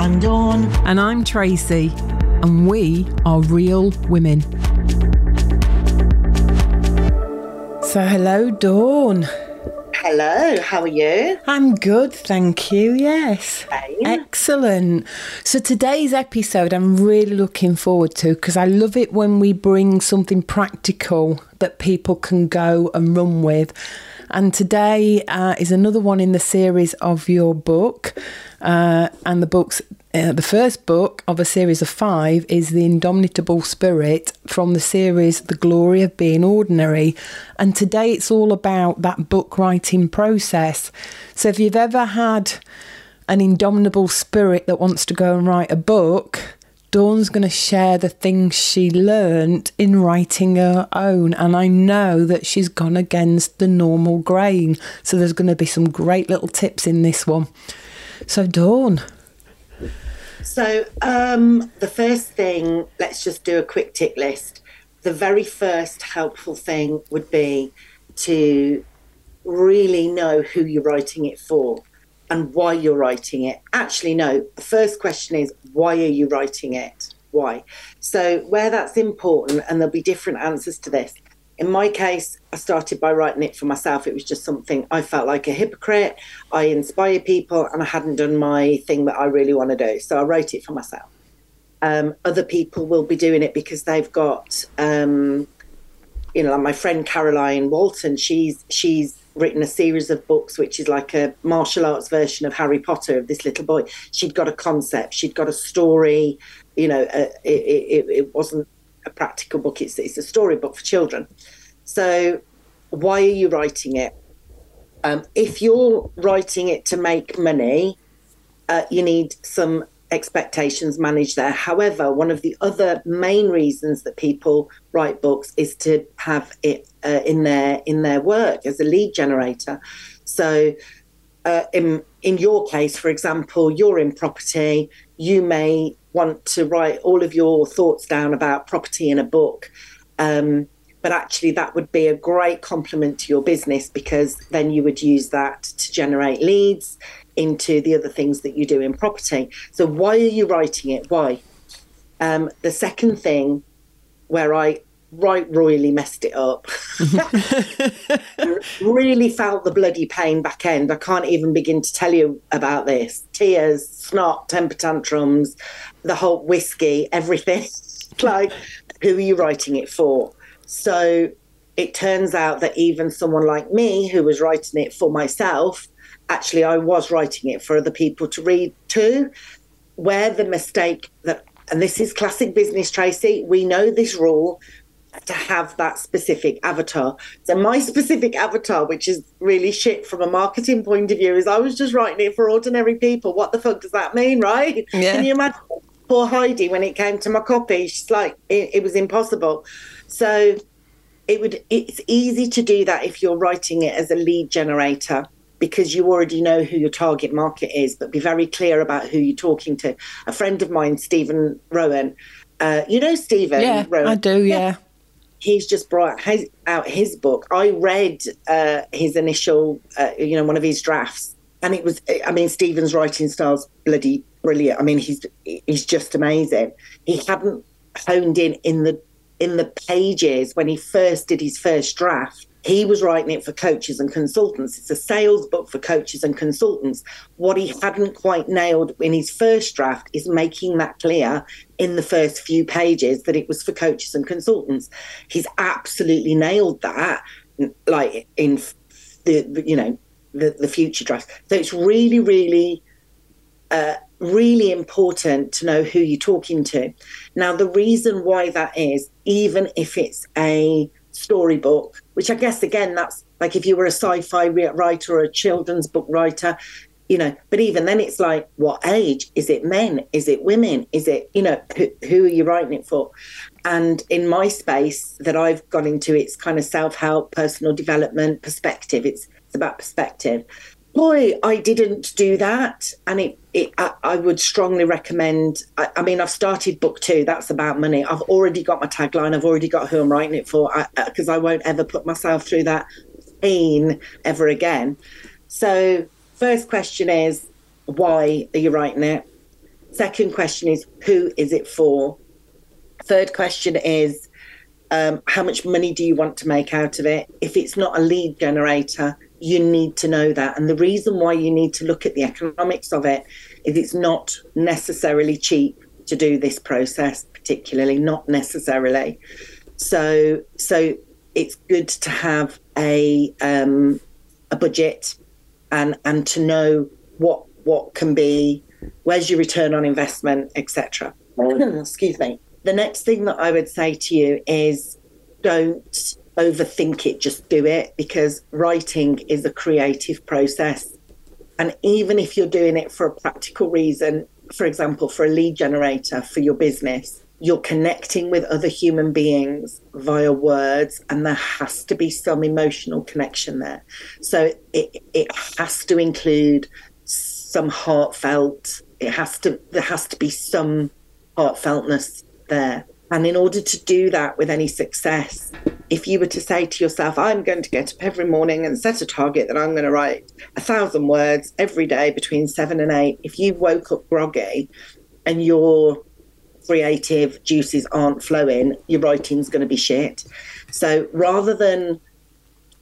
I'm Dawn. And I'm Tracy. And we are real women. So, hello, Dawn. Hello, how are you? I'm good, thank you. Yes. Same. Excellent. So, today's episode I'm really looking forward to because I love it when we bring something practical that people can go and run with. And today uh, is another one in the series of your book. Uh, and the book's uh, the first book of a series of five is The Indomitable Spirit from the series The Glory of Being Ordinary. And today it's all about that book writing process. So if you've ever had an indomitable spirit that wants to go and write a book, Dawn's going to share the things she learnt in writing her own. And I know that she's gone against the normal grain. So there's going to be some great little tips in this one. So, Dawn. So, um, the first thing, let's just do a quick tick list. The very first helpful thing would be to really know who you're writing it for and why you're writing it. Actually, no, the first question is why are you writing it? Why? So, where that's important, and there'll be different answers to this. In my case, I started by writing it for myself. It was just something I felt like a hypocrite. I inspire people, and I hadn't done my thing that I really want to do. So I wrote it for myself. Um, other people will be doing it because they've got, um, you know, like my friend Caroline Walton. She's she's written a series of books, which is like a martial arts version of Harry Potter of this little boy. She'd got a concept, she'd got a story. You know, uh, it, it, it wasn't a practical book, it's, it's a storybook for children. So, why are you writing it? Um, if you're writing it to make money, uh, you need some expectations managed there. However, one of the other main reasons that people write books is to have it uh, in their in their work as a lead generator. So, uh, in in your case, for example, you're in property. You may want to write all of your thoughts down about property in a book. Um, but actually, that would be a great complement to your business because then you would use that to generate leads into the other things that you do in property. So, why are you writing it? Why? Um, the second thing where I right royally messed it up. really felt the bloody pain back end. I can't even begin to tell you about this. Tears, snot, temper tantrums, the whole whiskey, everything. like, who are you writing it for? So it turns out that even someone like me, who was writing it for myself, actually I was writing it for other people to read too. Where the mistake that, and this is classic business, Tracy, we know this rule to have that specific avatar. So my specific avatar, which is really shit from a marketing point of view, is I was just writing it for ordinary people. What the fuck does that mean, right? Yeah. Can you imagine poor Heidi when it came to my copy? She's like, it, it was impossible. So it would it's easy to do that if you're writing it as a lead generator because you already know who your target market is, but be very clear about who you're talking to. A friend of mine, Stephen Rowan, uh, you know Stephen Yeah, Rowan? I do, yeah. he's just brought his, out his book. I read uh, his initial, uh, you know, one of his drafts, and it was. I mean, Stephen's writing style's bloody brilliant. I mean, he's he's just amazing. He hadn't honed in in the in the pages when he first did his first draft. He was writing it for coaches and consultants. It's a sales book for coaches and consultants. What he hadn't quite nailed in his first draft is making that clear in the first few pages that it was for coaches and consultants. He's absolutely nailed that, like in the you know the, the future draft. So it's really, really uh, really important to know who you're talking to. Now, the reason why that is, even if it's a storybook, which I guess again, that's like if you were a sci fi writer or a children's book writer, you know, but even then it's like, what age? Is it men? Is it women? Is it, you know, who, who are you writing it for? And in my space that I've gone into, it's kind of self help, personal development, perspective. It's, it's about perspective boy i didn't do that. And it, it I, I would strongly recommend I, I, mean i've started book two. That's about money. I've already got my tagline. I've already got who i'm writing it for. Because I, I, won't ever put myself through that pain ever again. So first question is why are you writing it? Second question is who is it for? Third question is um, how much money do you want to make out of it? If it's not a lead generator, you need to know that. And the reason why you need to look at the economics of it is it's not necessarily cheap to do this process, particularly not necessarily. So, so it's good to have a um, a budget and and to know what what can be where's your return on investment, etc. Excuse me. The next thing that I would say to you is don't overthink it, just do it because writing is a creative process. And even if you're doing it for a practical reason, for example, for a lead generator for your business, you're connecting with other human beings via words, and there has to be some emotional connection there. So it, it has to include some heartfelt, it has to, there has to be some heartfeltness there. And in order to do that with any success, if you were to say to yourself, I'm going to get up every morning and set a target that I'm going to write a thousand words every day between seven and eight, if you woke up groggy and your creative juices aren't flowing, your writing's going to be shit. So rather than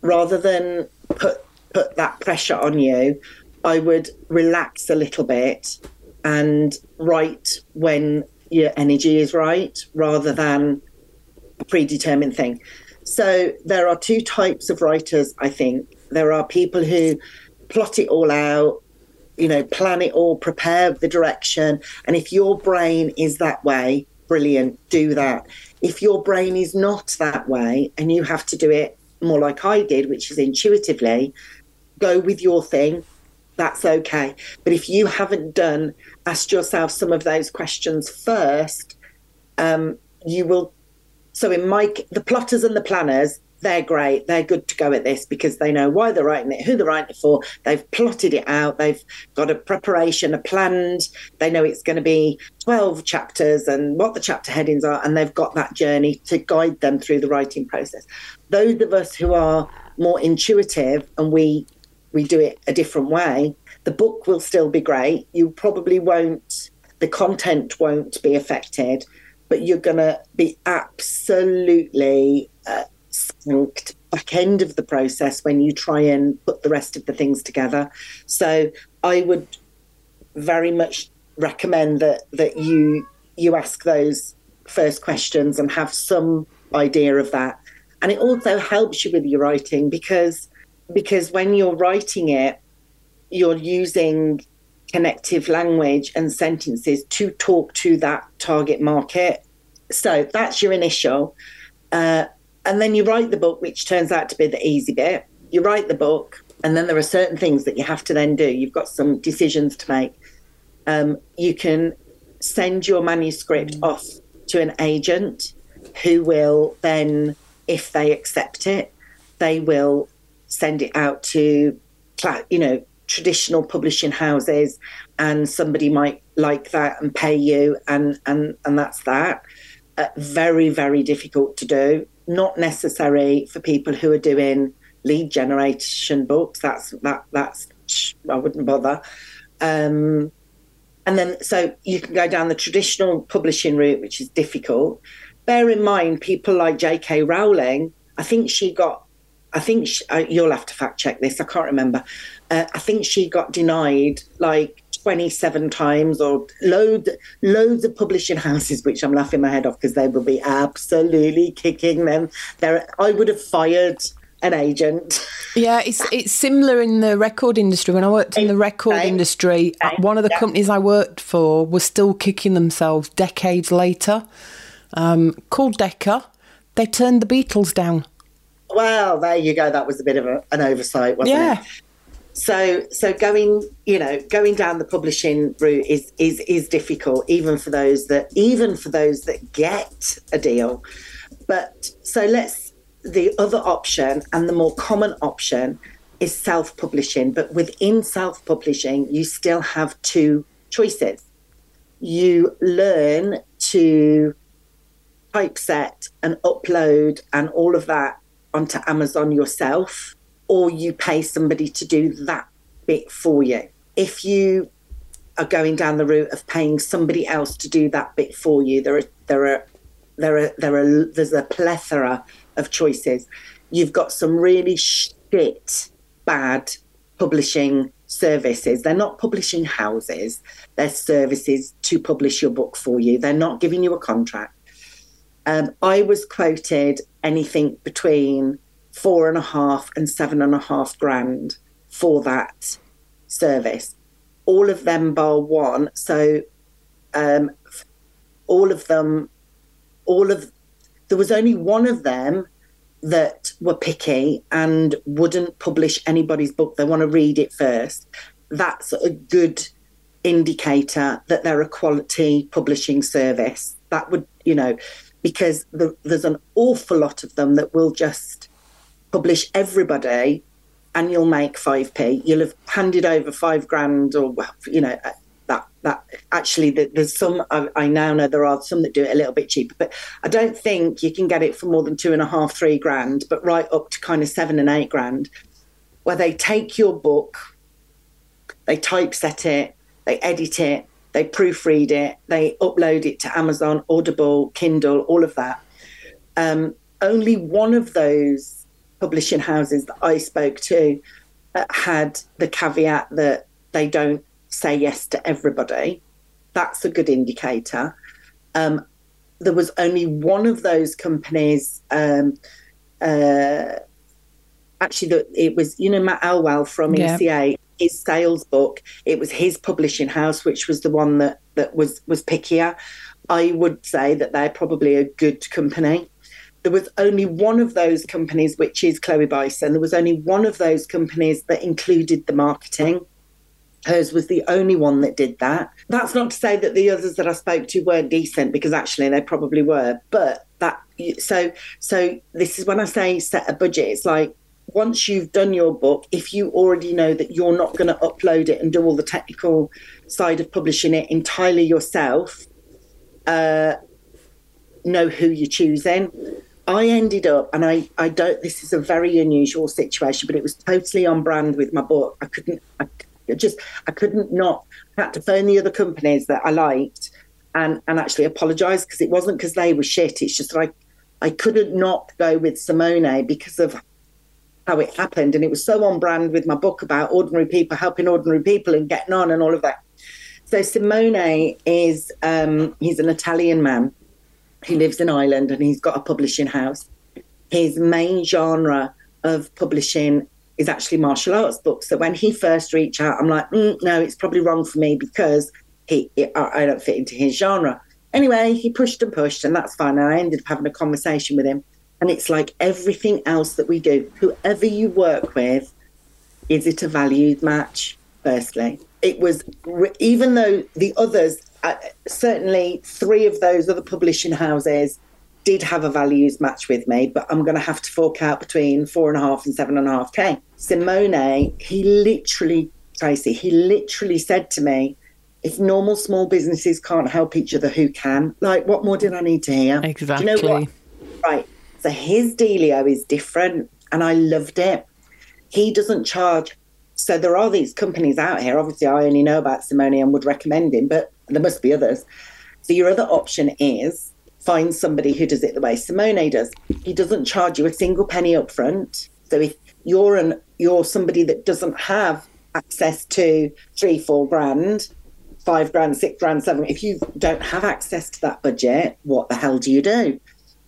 rather than put put that pressure on you, I would relax a little bit and write when your energy is right rather than a predetermined thing. So there are two types of writers, I think. There are people who plot it all out, you know, plan it all, prepare the direction. And if your brain is that way, brilliant, do that. If your brain is not that way and you have to do it more like I did, which is intuitively, go with your thing, that's okay. But if you haven't done, asked yourself some of those questions first, um, you will. So in Mike, the plotters and the planners, they're great. They're good to go at this because they know why they're writing it, who they're writing it for. They've plotted it out. They've got a preparation, a planned. They know it's going to be 12 chapters and what the chapter headings are, and they've got that journey to guide them through the writing process. Those of us who are more intuitive and we we do it a different way, the book will still be great. You probably won't, the content won't be affected, but you're going to be absolutely uh, back end of the process when you try and put the rest of the things together. So I would very much recommend that that you you ask those first questions and have some idea of that. And it also helps you with your writing because because when you're writing it, you're using connective language and sentences to talk to that target market. So that's your initial. Uh, and then you write the book, which turns out to be the easy bit. You write the book, and then there are certain things that you have to then do. You've got some decisions to make. Um, you can send your manuscript off to an agent who will then, if they accept it, they will send it out to, you know, traditional publishing houses, and somebody might like that and pay you, and and and that's that. Uh, very very difficult to do. Not necessary for people who are doing lead generation books. That's that that's I wouldn't bother. Um, and then so you can go down the traditional publishing route, which is difficult. Bear in mind, people like J.K. Rowling. I think she got I think she, uh, you'll have to fact check this. I can't remember. Uh, I think she got denied like 27 times or loads loads of publishing houses which i'm laughing my head off because they will be absolutely kicking them. There i would have fired an agent. Yeah it's it's similar in the record industry. When i worked in the record industry one of the companies i worked for was still kicking themselves decades later. Um, called decca. They turned the beatles down well, there you go. That was a bit of a, an oversight, wasn't yeah. it? So, so going, you know, going down the publishing route is is is difficult, even for those that even for those that get a deal. But so let's the other option and the more common option is self-publishing. But within self-publishing, you still have two choices. You learn to typeset and upload and all of that onto Amazon yourself, or you pay somebody to do that bit for you. If you are going down the route of paying somebody else to do that bit for you. There are there are there are there are there's a plethora of choices. You've got some really shit bad publishing services. They're not publishing houses. They're services to publish your book for you. They're not giving you a contract. Um, I was quoted anything between four and a half and seven and a half grand for that service. All of them bar one. So um, all of them, all of there was only one of them that were picky and wouldn't publish anybody's book. They want to read it first. That's a good indicator that they're a quality publishing service. That would, you know, because the, there's an awful lot of them that will just publish everybody and you'll make 5p. You'll have handed over five grand or, you know, uh, that that actually there's some I, I, now know there are some that do it a little bit cheaper but i don't think you can get it for more than two and a half three grand but right up to kind of seven and eight grand where they take your book they typeset it they edit it they proofread it, they upload it to Amazon, Audible, Kindle, all of that. Um, only one of those publishing houses that I spoke to uh, had the caveat that they don't say yes to everybody. That's a good indicator. Um, there was only one of those companies. Um, uh, actually, that it was you know Matt Elwell from yeah. ECA his sales book. It was his publishing house, which was the one that that was was pickier. I would say that they're probably a good company. There was only one of those companies, which is Chloe Bison. There was only one of those companies that included the marketing. Hers was the only one that did that. That's not to say that the others that I spoke to weren't decent, because actually they probably were. But that so so this is when I say set a budget. It's like once you've done your book, if you already know that you're not going to upload it and do all the technical side of publishing it entirely yourself, uh, know who you're choosing. I ended up, and I, I don't, this is a very unusual situation, but it was totally on brand with my book. I couldn't, I just, I couldn't not, I had to phone the other companies that I liked and, and actually apologize because it wasn't because they were shit. It's just like, I couldn't not go with Simone because of how it happened. And it was so on brand with my book about ordinary people helping ordinary people and getting on and all of that. So Simone is um, he's an Italian man. He lives in Ireland and he's got a publishing house. His main genre of publishing is actually martial arts books. So when he first reached out, I'm like, mm, no, it's probably wrong for me because he, it, I don't fit into his genre. Anyway, he pushed and pushed, and that's fine. And I ended up having a conversation with him. And it's like everything else that we do, whoever you work with, is it a valued match? Firstly, it was, even though the others, uh, certainly three of those other publishing houses did have a values match with me, but I'm going to have to fork out between four and a half and seven and a half K. Simone, he literally, Tracy, he literally said to me, if normal small businesses can't help each other, who can? Like, what more did I need to hear? Exactly. Do you know what? Right. So his dealio is different, and I loved it. He doesn't charge. So there are these companies out here. Obviously, I only know about Simone and would recommend him, but there must be others. So your other option is find somebody who does it the way Simone does. He doesn't charge you a single penny up front. So if you're an you're somebody that doesn't have access to three, four grand, five grand, six grand, seven, if you don't have access to that budget, what the hell do you do?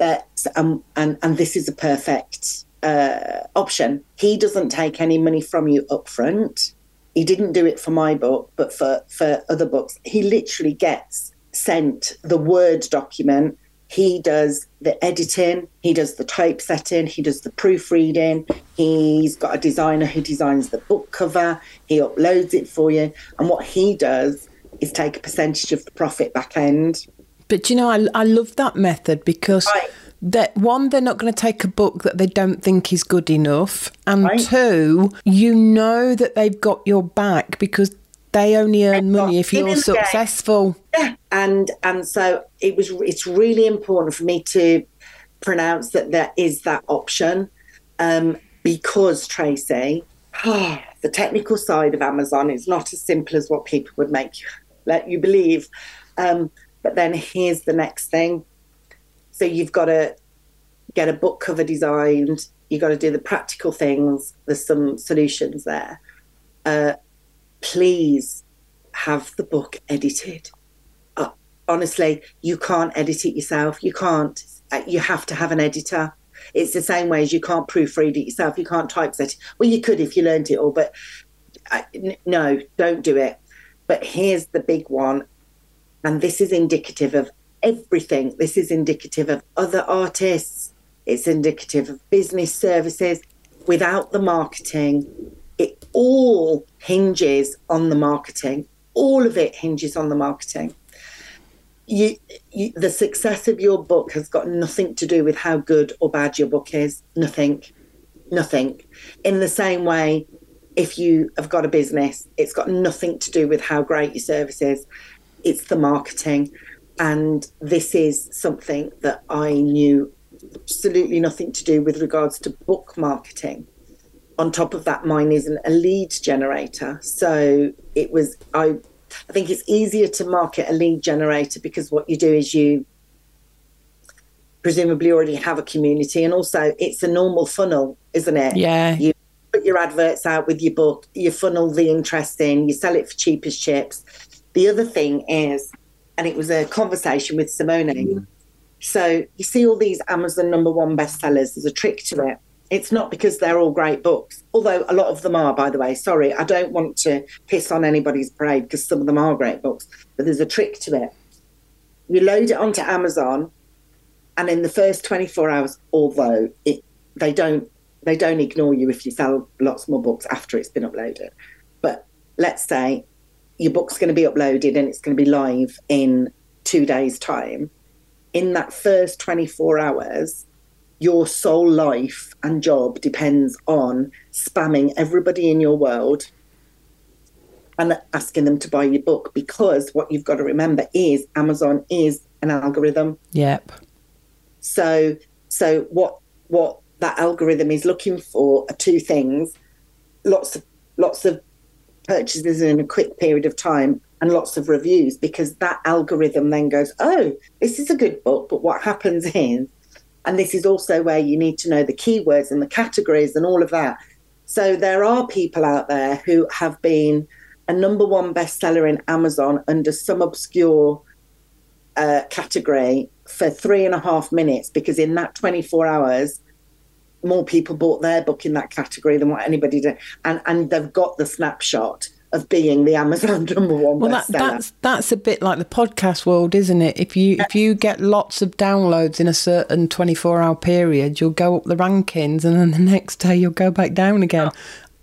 That um, and and this is a perfect uh, option. He doesn't take any money from you up front. He didn't do it for my book, but for for other books, he literally gets sent the word document. He does the editing, he does the typesetting, he does the proofreading. He's got a designer who designs the book cover. He uploads it for you, and what he does is take a percentage of the profit back end. But you know, I, I love that method because right. that one, they're not going to take a book that they don't think is good enough, and right. two, you know that they've got your back because they only earn money if you're successful. Yeah, and and so it was. It's really important for me to pronounce that there is that option, um, because Tracy, the technical side of Amazon is not as simple as what people would make you let you believe. Um, but then here's the next thing. So you've got to get a book cover designed. You've got to do the practical things. There's some solutions there. Uh, please have the book edited. Uh, honestly, you can't edit it yourself. You can't. Uh, you have to have an editor. It's the same way as you can't proofread it yourself. You can't typeset it. Well, you could if you learned it all, but I, n- no, don't do it. But here's the big one, and this is indicative of everything. This is indicative of other artists. It's indicative of business services. Without the marketing, it all hinges on the marketing. All of it hinges on the marketing. You, you, the success of your book has got nothing to do with how good or bad your book is. Nothing. Nothing. In the same way, if you have got a business, it's got nothing to do with how great your service is. It's the marketing. And this is something that I knew absolutely nothing to do with regards to book marketing. On top of that, mine isn't a lead generator. So it was, I I think it's easier to market a lead generator because what you do is you presumably already have a community and also it's a normal funnel, isn't it? Yeah. You put your adverts out with your book, you funnel the interest in, you sell it for cheap as chips. The other thing is, and it was a conversation with Simone. Mm. So you see all these Amazon number one bestsellers, there's a trick to it it's not because they're all great books, although a lot of them are, by the way. Sorry, I don't want to piss on anybody's parade because some of them are great books, but there's a trick to it. You load it onto Amazon, and in the first 24 hours, although it, they don't they don't ignore you if you sell lots more books after it's been uploaded. But let's say your book's going to be uploaded and it's going to be live in two days' time. In that first 24 hours, your sole life and job depends on spamming everybody in your world and asking them to buy your book because what you've got to remember is Amazon is an algorithm. Yep. So so what what that algorithm is looking for are two things. Lots of lots of purchases in a quick period of time and lots of reviews because that algorithm then goes, Oh, this is a good book, but what happens is and this is also where you need to know the keywords and the categories and all of that. So there are people out there who have been a number one bestseller in Amazon under some obscure uh, category for three and a half minutes because in that 24 hours, more people bought their book in that category than what anybody did. And, and they've got the snapshot of being the Amazon number one well, that, that's that's a bit like the podcast world, isn't it? If you if you get lots of downloads in a certain twenty four hour period, you'll go up the rankings, and then the next day you'll go back down again. Oh,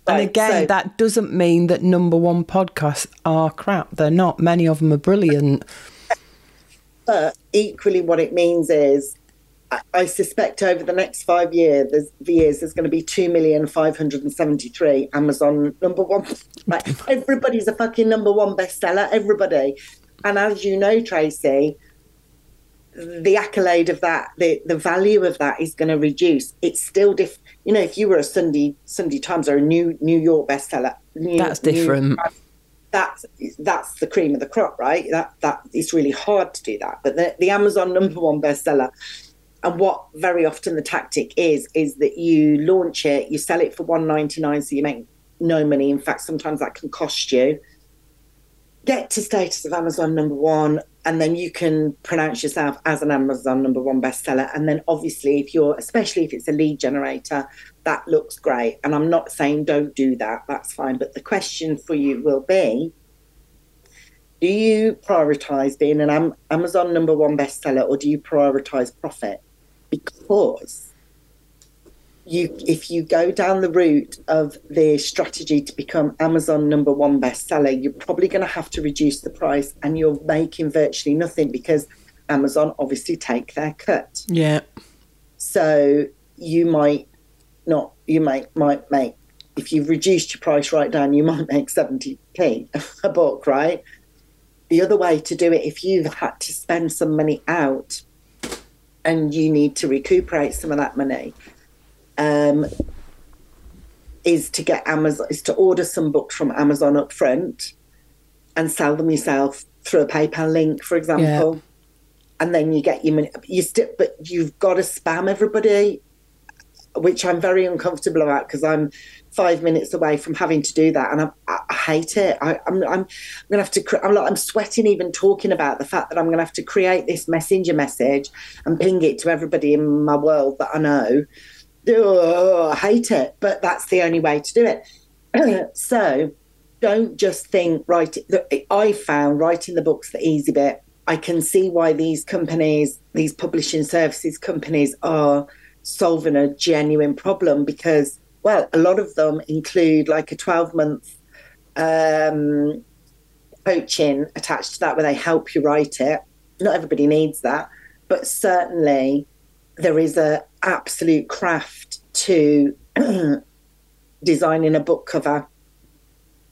right, and again, so, that doesn't mean that number one podcasts are crap. They're not. Many of them are brilliant. But equally, what it means is I suspect over the next five years, there's, years, there's going to be two million five hundred and seventy-three Amazon number one. Like everybody's a fucking number one bestseller. Everybody, and as you know, Tracy, the accolade of that, the the value of that is going to reduce. It's still different. You know, if you were a Sunday Sunday Times or a New New York bestseller, New, that's different. New, that's that's the cream of the crop, right? That that it's really hard to do that. But the, the Amazon number one bestseller and what very often the tactic is is that you launch it, you sell it for one ninety nine, so you make no money. In fact, sometimes that can cost you. Get to status of Amazon number one, and then you can pronounce yourself as an Amazon number one bestseller. And then, obviously, if you're, especially if it's a lead generator, that looks great. And I'm not saying don't do that, that's fine. But the question for you will be do you prioritize being an Amazon number one bestseller or do you prioritize profit? Because you if you go down the route of the strategy to become Amazon number one bestseller, you're probably going to have to reduce the price and you're making virtually nothing because Amazon obviously take their cut. Yeah. So you might not you might might make if you've reduced your price right down, you might make 70p a book, right? The other way to do it, if you've had to spend some money out and you need to recuperate some of that money. Um, is to get Amazon is to order some books from Amazon up front and sell them yourself through a PayPal link, for example. Yeah. And then you get your money. You still, but you've got to spam everybody, which I'm very uncomfortable about because I'm five minutes away from having to do that, and I, I hate it. I, am I'm, I'm gonna have to. I'm like I'm sweating even talking about the fact that I'm gonna have to create this messenger message and ping it to everybody in my world that I know. Oh, I hate it, but that's the only way to do it. so don't just think right i found writing the books the easy bit i can see why these companies these publishing services companies are solving a genuine problem because well a lot of them include like a 12 month um, coaching attached to that where they help you write it not everybody needs that but certainly there is a absolute craft to designing a book cover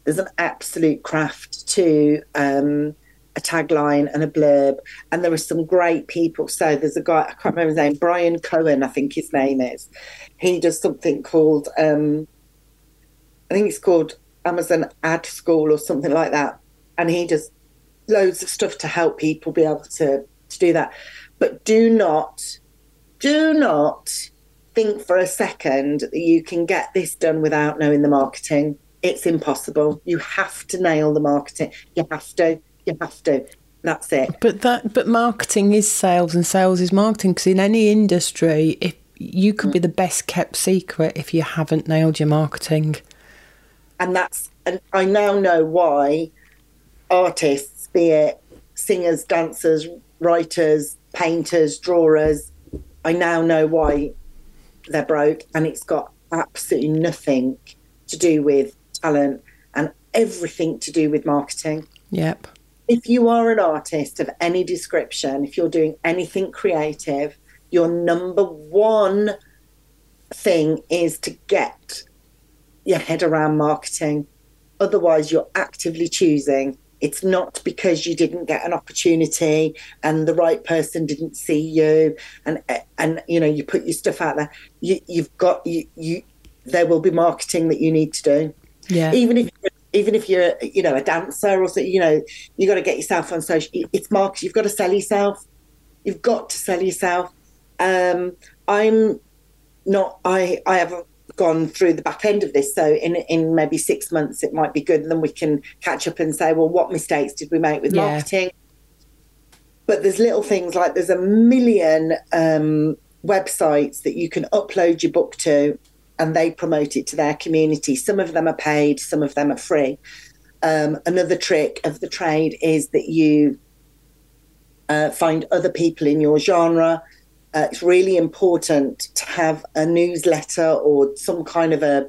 there's an absolute craft to um, a tagline and a blurb. And there are some great people. So there's a guy, I can't remember his name, Bryan Cohen, I think his name is. He does something called, um, I think it's called Amazon Ad School or something like that. And he does loads of stuff to help people be able to, to do that. But do not, do not think for a second that you can get this done without knowing the marketing it's impossible. You have to nail the marketing. You have to. You have to. That's it. But that but marketing is sales and sales is marketing because in any industry, if you could be the best kept secret if you haven't nailed your marketing. And that's and I now know why artists, be it singers, dancers, writers, painters, drawers, I now know why they're broke and it's got absolutely nothing to do with talent, and everything to do with marketing. Yep. If you are an artist of any description, if you're doing anything creative, your number one thing is to get your head around marketing. Otherwise, you're actively choosing. It's not because you didn't get an opportunity and the right person didn't see you, and and you know you put your stuff out there. You, you've got you you. There will be marketing that you need to do. Yeah. Even if even if you're you know a dancer or so, you know you got to get yourself on social. It's market. You've got to sell yourself. You've got to sell yourself. Um, I'm not. I I haven't gone through the back end of this. So in in maybe six months it might be good, and then we can catch up and say, well, what mistakes did we make with yeah. marketing? But there's little things like there's a million um, websites that you can upload your book to and they promote it to their community. Some of them are paid, some of them are free. Um, another trick of the trade is that you uh, find other people in your genre. Uh, it's really important to have a newsletter or some kind of a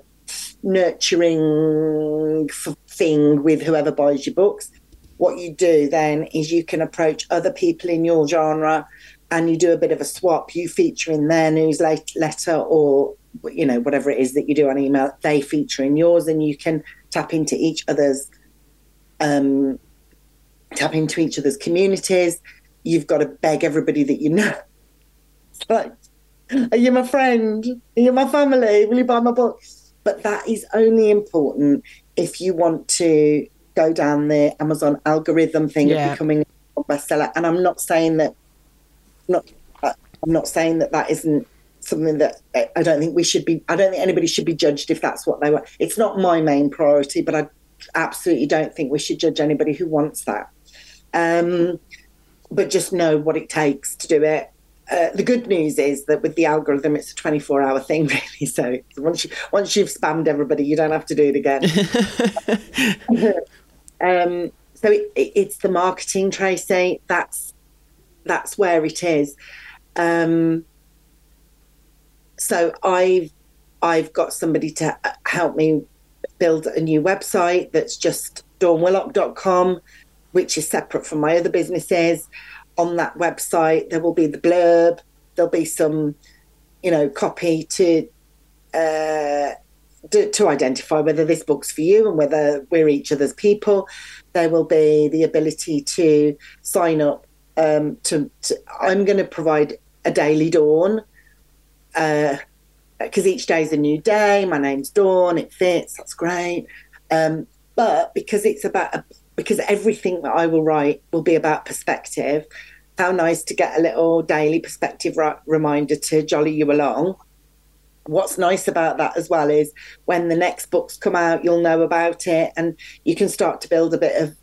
nurturing thing with whoever buys your books. What you do then is you can approach other people in your genre and you do a bit of a swap. You feature in their newsletter or you know whatever it is that you do on email they feature in yours and you can tap into each other's um tap into each other's communities you've got to beg everybody that you know like are you my friend are you my family will you buy my book but that is only important if you want to go down the amazon algorithm thing yeah. of becoming a bestseller and i'm not saying that not i'm not saying that that isn't something that I don't think we should be. I don't think anybody should be judged if that's what they want. It's not my main priority, but I absolutely don't think we should judge anybody who wants that. Um, but just know what it takes to do it. Uh, the good news is that with the algorithm, it's a 24 hour thing, really. So once you once you've spammed everybody, you don't have to do it again. um, so it, it, it's the marketing, Tracy. That's that's where it is. Um, so I've I've got somebody to help me build a new website that's just dawnwillock.com, which is separate from my other businesses. On that website, there will be the blurb. There'll be some, you know, copy to uh, to, to identify whether this book's for you and whether we're each other's people. There will be the ability to sign up. Um, to, to I'm going to provide a daily dawn uh, because each day is a new day. My name's Dawn. It fits. That's great. Um, but because it's about because everything that I will write will be about perspective. How nice to get a little daily perspective reminder to jolly you along. What's nice about that as well is when the next books come out, you'll know about it and you can start to build a bit of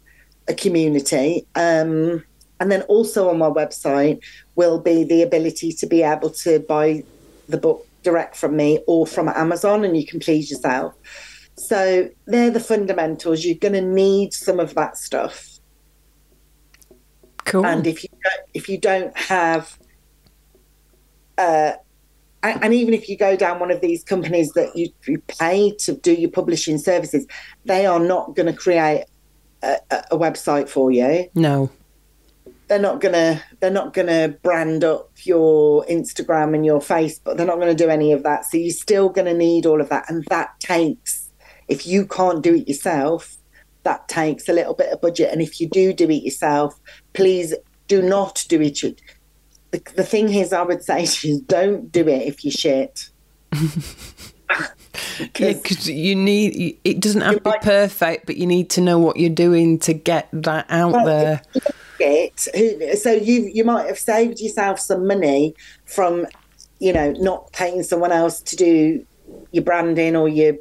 a community. Um, and then also on my website will be the ability to be able to buy the book direct from me or from Amazon and you can please yourself. So they're the fundamentals. You're going to need some of that stuff. Cool. And if you don't, if you don't have, uh, and even if you go down one of these companies that you, you pay to do your publishing services, they are not going to create a, a website for you. No they're not gonna they're not gonna brand up your Instagram and your Facebook. They're not gonna do any of that. So you're still gonna need all of that, and that takes if you can't do it yourself, that takes a little bit of budget. And if you do do it yourself, please do not do it. The, the thing is, I would say is don't do it if you shit. because yeah, you need it doesn't have to be perfect, but you need to know what you're doing to get that out well, there. It, so you you might have saved yourself some money from you know not paying someone else to do your branding or your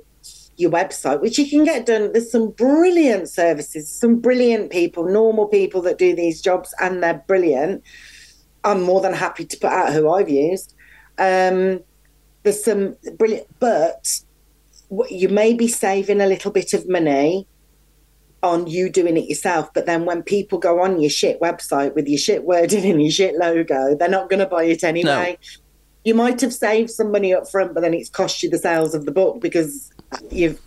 your website, which you can get done. There's some brilliant services, some brilliant people, normal people that do these jobs, and they're brilliant. I'm more than happy to put out who I've used. Um, there's some brilliant, but you may be saving a little bit of money on you doing it yourself. But then when people go on your shit website with your shit wording and your shit logo, they're not going to buy it anyway. No. You might have saved some money up front, but then it's cost you the sales of the book because you've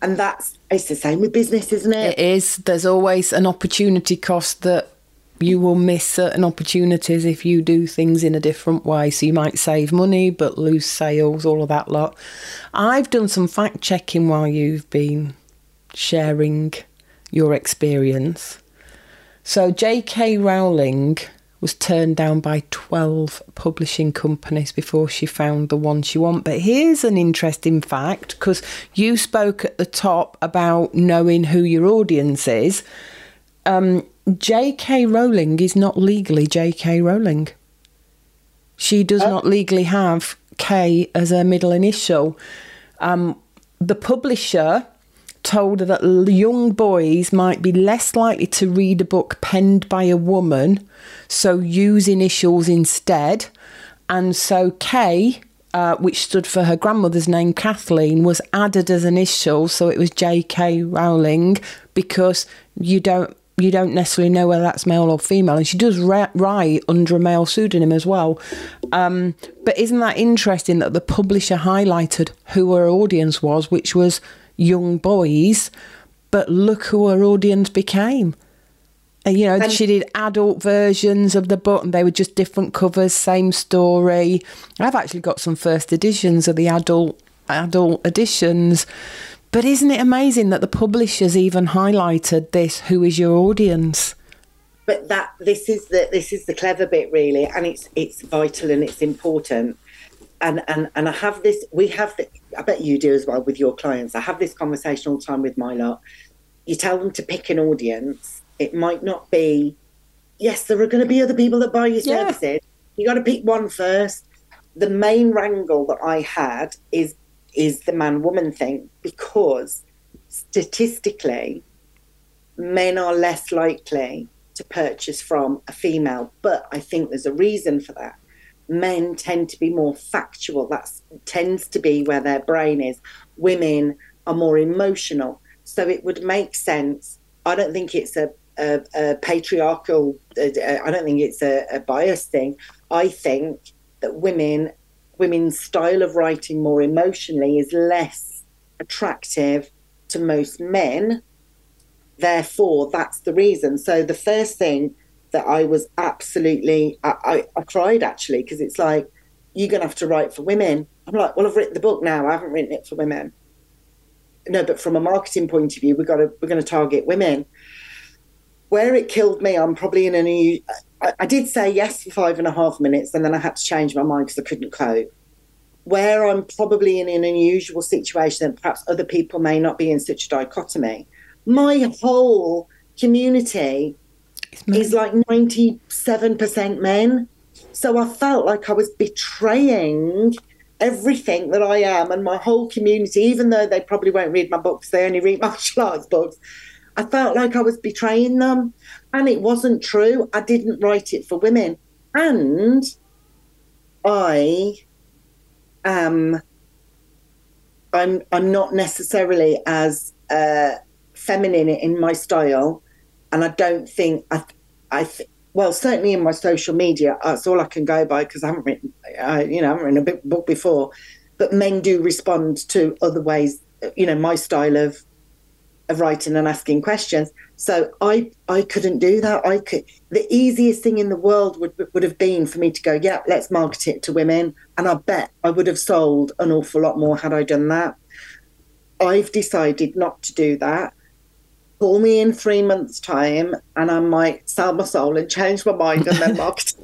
and that's it's the same with business isn't it? It is. There's always an opportunity cost that you will miss certain opportunities if you do things in a different way. So you might save money but lose sales all of that lot. I've done some fact checking while you've been sharing your experience. So j.k rowling was turned down by 12 publishing companies before she found the one she wanted. But here's an interesting fact because you spoke at the top about knowing who your audience is. Um, J.K. Rowling is not legally J.K. Rowling. She does oh. not legally have K as a middle initial. Um, the publisher told her that young boys might be less likely to read a book penned by a woman, so use initials instead. And so K, uh, which stood for her grandmother's name, Kathleen, was added as an initial, so it was J.K. Rowling because you don't you don't necessarily know whether that's male or female, and she does write under a male pseudonym as well. Um, but isn't that interesting that the publisher highlighted who her audience was, which was young boys, but look who her audience became. And, you know, and she did adult versions of the book, and they were just different covers, same story. I've actually got some first editions of the adult adult editions. But isn't it amazing that the publishers even highlighted this? Who is your audience? But that this is the this is the clever bit, really, and it's it's vital and it's important and and and I have this. We have. The, I bet you do as well with your clients. I have this conversation all the time with my lot. You tell them to pick an audience. It might not be. Yes, there are going to be other people that buy your services. Yeah. You got to pick one first. The main wrangle that I had is is the man woman thing because statistically, men are less likely to purchase from a female. But I think there's a reason for that men tend to be more factual. That tends to be where their brain is. Women are more emotional. So it would make sense. I don't think it's a, a, a patriarchal, I don't think it's a, a bias thing. I think that women, women's style of writing more emotionally is less attractive to most men. Therefore, that's the reason. So the first thing that I was absolutely, I, I, I cried actually, because it's like, you're going to have to write for women. I'm like, well, I've written the book now. I haven't written it for women. No, but from a marketing point of view, we've got to, we're going to target women. Where it killed me, I'm probably in a new, I, I did say yes for five and a half minutes, and then I had to change my mind because I couldn't cope. where I'm probably in an unusual situation and perhaps other people may not be in such a dichotomy, my whole community is like 97% men. So I felt like I was betraying everything that I am and my whole community, even though they probably won't read my books, they only read martial arts books. I felt like I was betraying them. And it wasn't true. I didn't write it for women. And I am I'm I'm not necessarily as uh, feminine in my style, and I don't think I I th- well certainly in my social media that's all I can go by because I haven't written I, you know I haven't written a book before, but men do respond to other ways you know my style of of writing and asking questions. So I I couldn't do that. I could the easiest thing in the world would would have been for me to go, yeah, let's market it to women, and I bet I would have sold an awful lot more had I done that. I've decided not to do that. Call me in three months' time, and I might sell my soul and change my mind and then market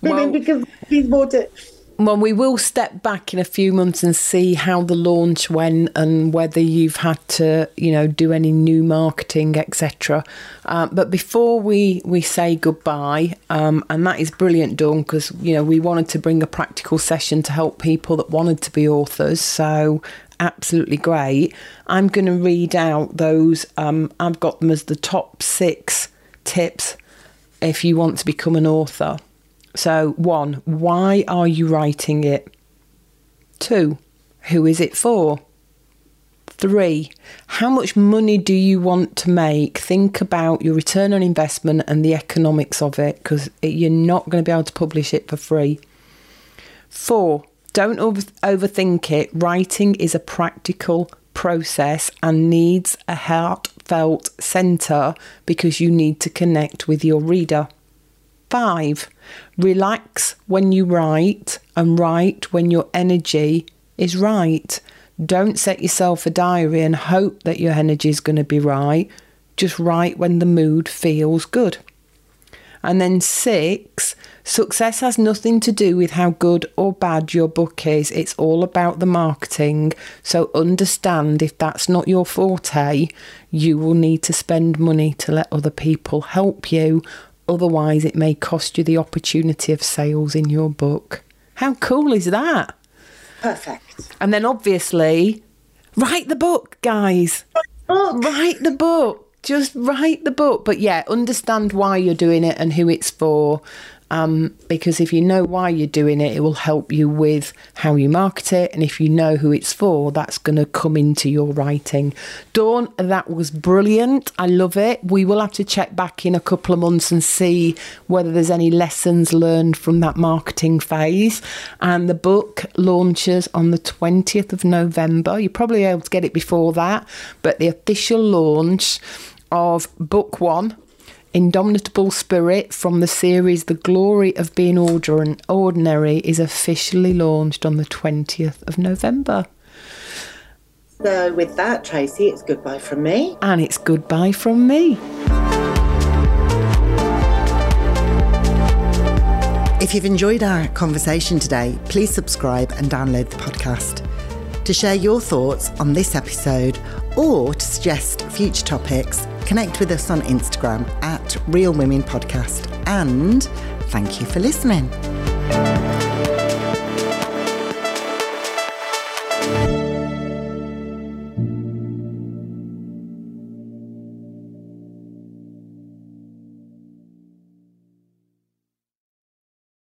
women well, because he's bought it well, we will step back in a few months and see how the launch went and whether you've had to, you know, do any new marketing, etc. Uh, but before we we say goodbye, um, and that is brilliant, Dawn, because you know we wanted to bring a practical session to help people that wanted to be authors. So absolutely great. I'm going to read out those. Um, I've got them as the top six tips if you want to become an author. So, one, why are you writing it? Two, who is it for? Three, how much money do you want to make? Think about your return on investment and the economics of it because you're not going to be able to publish it for free. Four, don't over- overthink it. Writing is a practical process and needs a heartfelt centre because you need to connect with your reader. Five, relax when you write and write when your energy is right. Don't set yourself a diary and hope that your energy is going to be right. Just write when the mood feels good. And then six, success has nothing to do with how good or bad your book is. It's all about the marketing. So understand if that's not your forte, you will need to spend money to let other people help you Otherwise, it may cost you the opportunity of sales in your book. How cool is that? Perfect. And then obviously, write the book, guys. Write the book. Just write the book. But yeah, understand why you're doing it and who it's for um, because if you know why you're doing it, it will help you with how you market it. And if you know who it's for, that's going to come into your writing. Dawn, that was brilliant. I love it. We will have to check back in a couple of months and see whether there's any lessons learned from that marketing phase. And the book launches on the 20th of November. You're probably able to get it before that, but the official launch of book one Indomitable Spirit from the series The Glory of Being Ordinary is officially launched on the 20th of November. So, with that, Tracy, it's goodbye from me. And it's goodbye from me. If you've enjoyed our conversation today, please subscribe and download the podcast. To share your thoughts on this episode or to suggest future topics, connect with us on Instagram at Real Women Podcast. And thank you for listening.